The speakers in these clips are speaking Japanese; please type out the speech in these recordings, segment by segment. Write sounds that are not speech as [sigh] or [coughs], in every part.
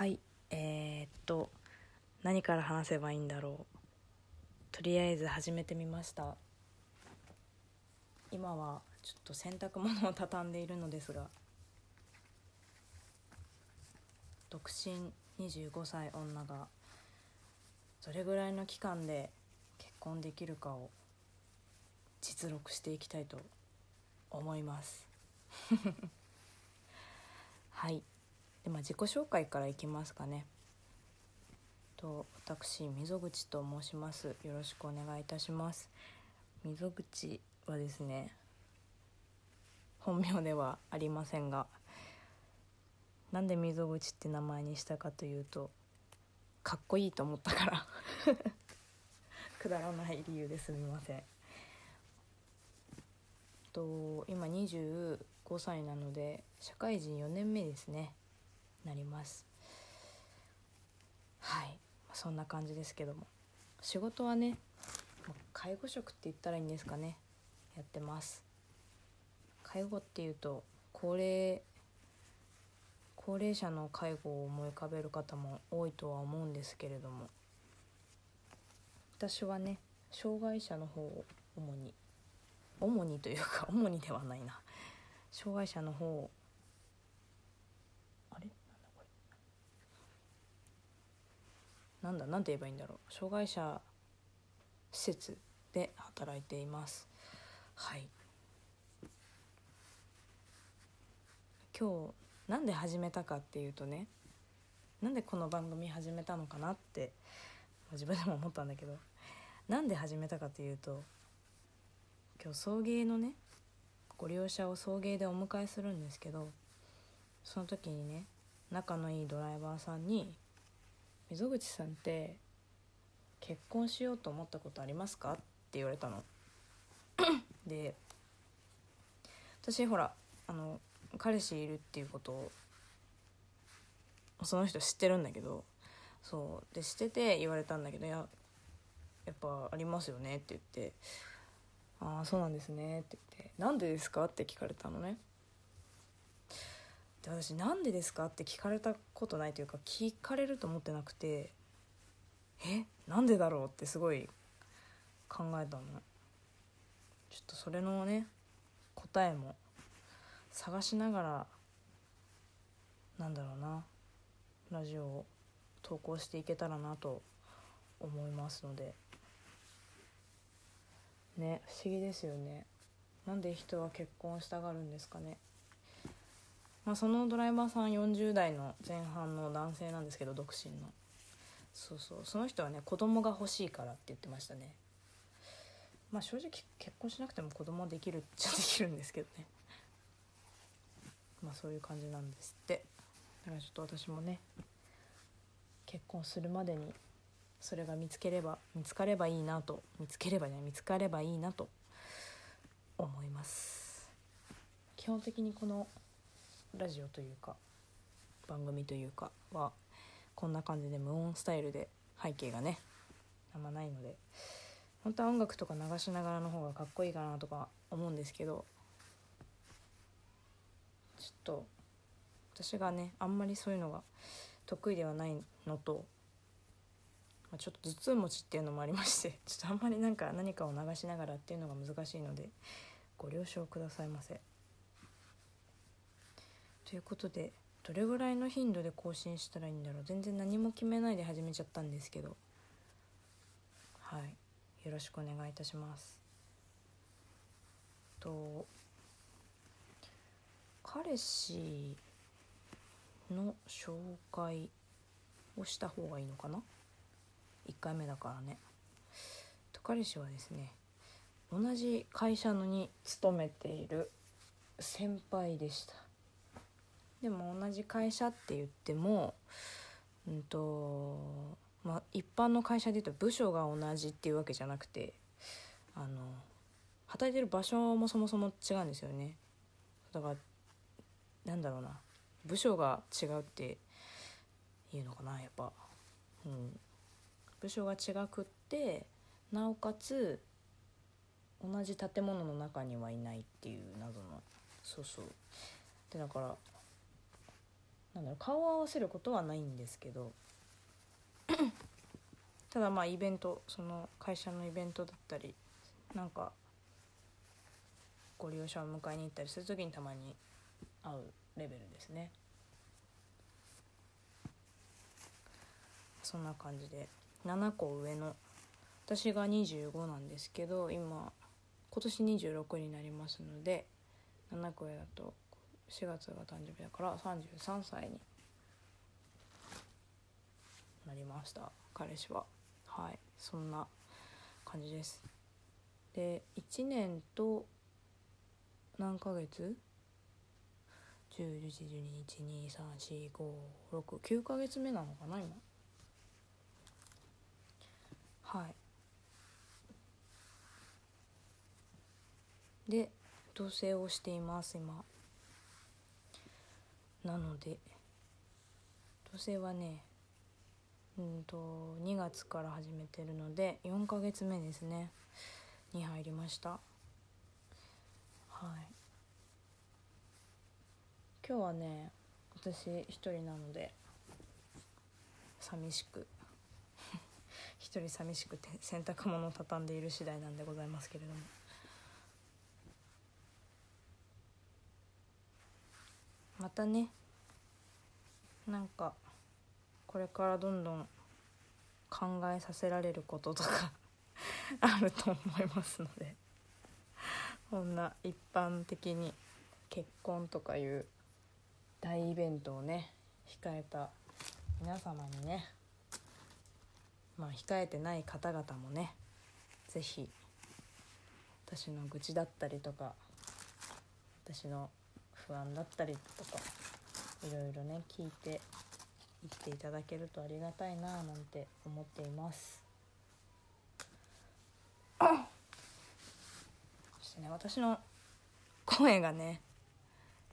はい。えー、っと何から話せばいいんだろう。とりあえず始めてみました。今はちょっと洗濯物を畳んでいるのですが。独身25歳女がどれぐらいの期間で結婚できるかを実録していきたいと思います。[laughs] はい。で、まあ、自己紹介からいきますかね。と私溝口と申します。よろしくお願いいたします。溝口はですね本名ではありませんがなんで溝口って名前にしたかというとかっこいいと思ったから [laughs] くだらない理由ですみません。と今25歳なので社会人4年目ですね。なります。はい。そんな感じですけども。仕事はね介護職って言ったらいいんですかね。やってます。介護っていうと高齢高齢者の介護を思い浮かべる方も多いとは思うんですけれども。私はね障害者の方を主に主にというか主にではないな。障害者の方をあれなんだこれなんだなんて言えばいいんだろう。障害者施設で働いています。はい。今日なんで始めたかっていうとねなんでこの番組始めたのかなって自分でも思ったんだけどなんで始めたかというと今日送迎のねご利用者を送迎でお迎えするんですけどその時にね仲のいいドライバーさんに「溝口さんって結婚しようと思ったことありますか?」って言われたの。[clears throat] で私ほらあの彼氏いるっていうことをその人知ってるんだけどそうでしてて言われたんだけど「いややっぱありますよね」って言って「ああそうなんですね」って言って「なんでですか?」って聞かれたのね。で私「なんでですか?」って聞かれたことないというか聞かれると思ってなくて「えなんでだろう?」ってすごい考えたの。ちょっとそれのね答えも探しながらなんだろうなラジオを投稿していけたらなと思いますのでね不思議ですよねなんで人は結婚したがるんですかねまあそのドライバーさん40代の前半の男性なんですけど独身の。そうそう。その人はね子供が欲しいからって言ってましたね。まあ正直結婚しなくても子供はできるっちゃできるんですけどね。まあそういう感じなんですって。だからちょっと私もね結婚するまでにそれが見つければ見つかればいいなと見つければね見つかればいいなと思います。基本的にこのラジオというか番組というかはこんな感じで無音スタイルで背景がねあんまないので本当は音楽とか流しながらの方がかっこいいかなとか思うんですけどちょっと私がねあんまりそういうのが得意ではないのと、まあ、ちょっと頭痛持ちっていうのもありまして [laughs] ちょっとあんまりなんか何かを流しながらっていうのが難しいのでご了承くださいませ。ということでどれぐらいの頻度で更新したらいいんだろう。全然何も決めないで始めちゃったんですけど。はい。よろしくお願いいたします。と彼氏の紹介をした方がいいのかな？1回目だからね。と彼氏はですね同じ会社のに勤めている先輩でした。でも同じ会社って言ってもうんとまあ一般の会社で言うと部署が同じっていうわけじゃなくてあの働いてる場所もそもそも違うんですよね。だからなんだろうな。部署が違うっていうのかなやっぱ、うん、部署が違くってなおかつ同じ建物の中にはいないっていう謎のそうそう。でだからなんだろう顔を合わせることはないんですけど [coughs] ただまあイベントその会社のイベントだったりなんかご利用者を迎えに行ったりする時にたまに会うレベルですね。そんな感じで。7個上の私が25なんですけど今今年26になりますので7個上だと4月が誕生日だから33歳になりました。彼氏は。はい。そんな感じです。で1年と何ヶ月 ?101112134569 ヶ月目なのかな今？はい。で同棲をしています今。なので同棲はねうんと2月から始めてるので4ヶ月目ですね。に入りました。はい。今日はね私一人なので寂しく [laughs] 一人寂しくて洗濯物を畳んでいる次第なんでございますけれども。またね。なんかこれからどんどん考えさせられることとか [laughs] あると思いますので。こんな一般的に結婚とかいう大イベントをね控えた皆様にねまあ控えてない方々もね是非私の愚痴だったりとか私の不安だったりとかいろいろね聞いて生きていただけるとありがたいななんて思っています。そしてね私の声がね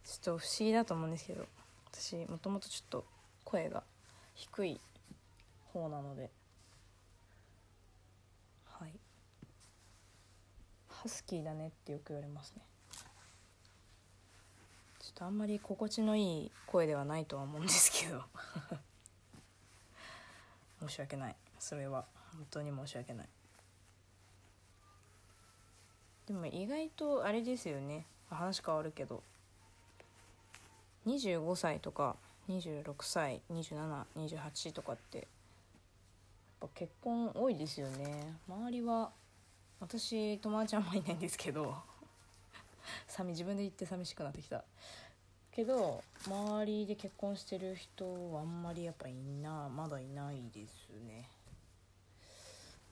ちょっと不思議だと思うんですけど私もともとちょっと声が低い方なのではい。ハスキーだねってよく言われますね。とあんまり心地のいい声ではないとは思うんですけど。[laughs] 申し訳ない。それは本当に申し訳ない。でも意外とあれですよね。話変わるけど。25歳とか26歳2728とかってやっぱ結婚多いですよね。周りは私友達あんまいないんですけど。[laughs] 寂自分で言って寂しくなってきた。けど周りで結婚してる人はあんまりやっぱいなまだいないですね。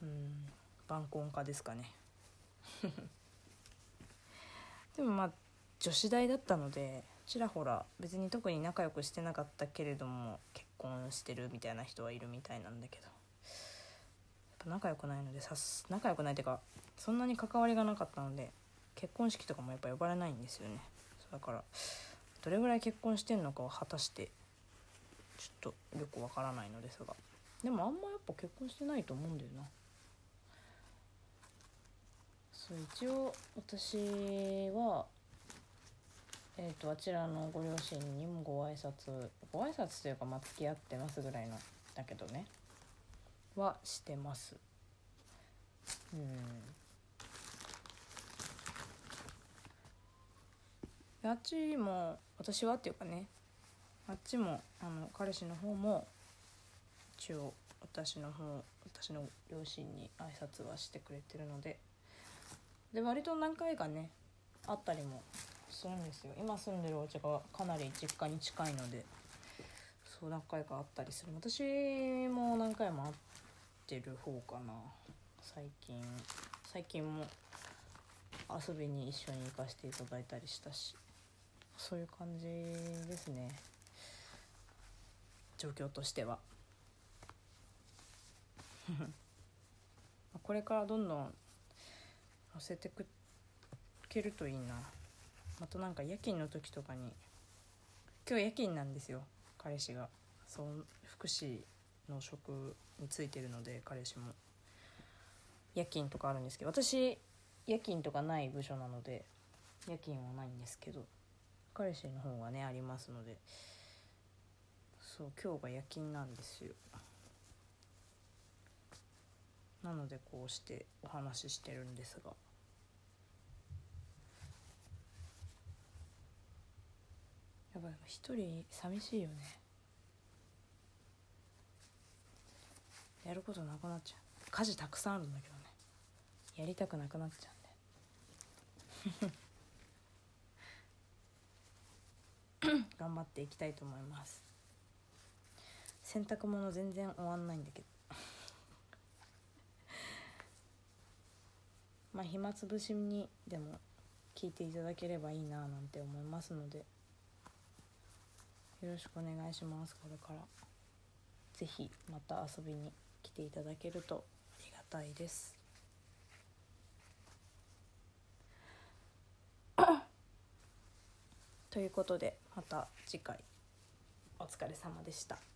うん晩婚化ですかね。[laughs] でもまあ女子大だったのでちらほら別に特に仲良くしてなかったけれども結婚してるみたいな人はいるみたいなんだけど。やっぱ仲良くないのでさす仲良くないっていうかそんなに関わりがなかったので結婚式とかもやっぱ呼ばれないんですよね。だからどれぐらい結婚してんのかは果たしてちょっとよくわからないのですが。でもあんまやっぱ結婚してないと思うんだよな。そう一応私はえーと、あちらのご両親にもご挨拶ご挨拶というかまあ付き合ってますぐらいのだけどね。はしてます。うん。あっちも私はっていうかねあっちもあの彼氏の方も一応私の方私の両親に挨拶はしてくれてるのでで割と何回かね会ったりもするんですよ。今住んでるお家がかなり実家に近いのでそう何回か会ったりする。私も何回も会ってる方かな。最近最近も遊びに一緒に行かせていただいたりしたし。そういう感じですね。状況としては。[laughs] これからどんどん乗せてくけるといいな。またなんか夜勤の時とかに。今日夜勤なんですよ。彼氏が。そう福祉の職についてるので彼氏も。夜勤とかあるんですけど。私夜勤とかない部署なので夜勤はないんですけど。彼氏の方がねありますので。そう今日が夜勤なんですよ。なのでこうしてお話ししてるんですが。やっぱ一人寂しいよね。やることなくなっちゃう。家事たくさんあるんだけどね。やりたくなくなっちゃうんで。頑張っていきたいと思います。洗濯物全然終わんないんだけど。[laughs] まあ暇つぶしにでも聞いていただければいいななんて思いますので。よろしくお願いします。これから。是非また遊びに来ていただけるとありがたいです。ということでまた次回お疲れ様でした。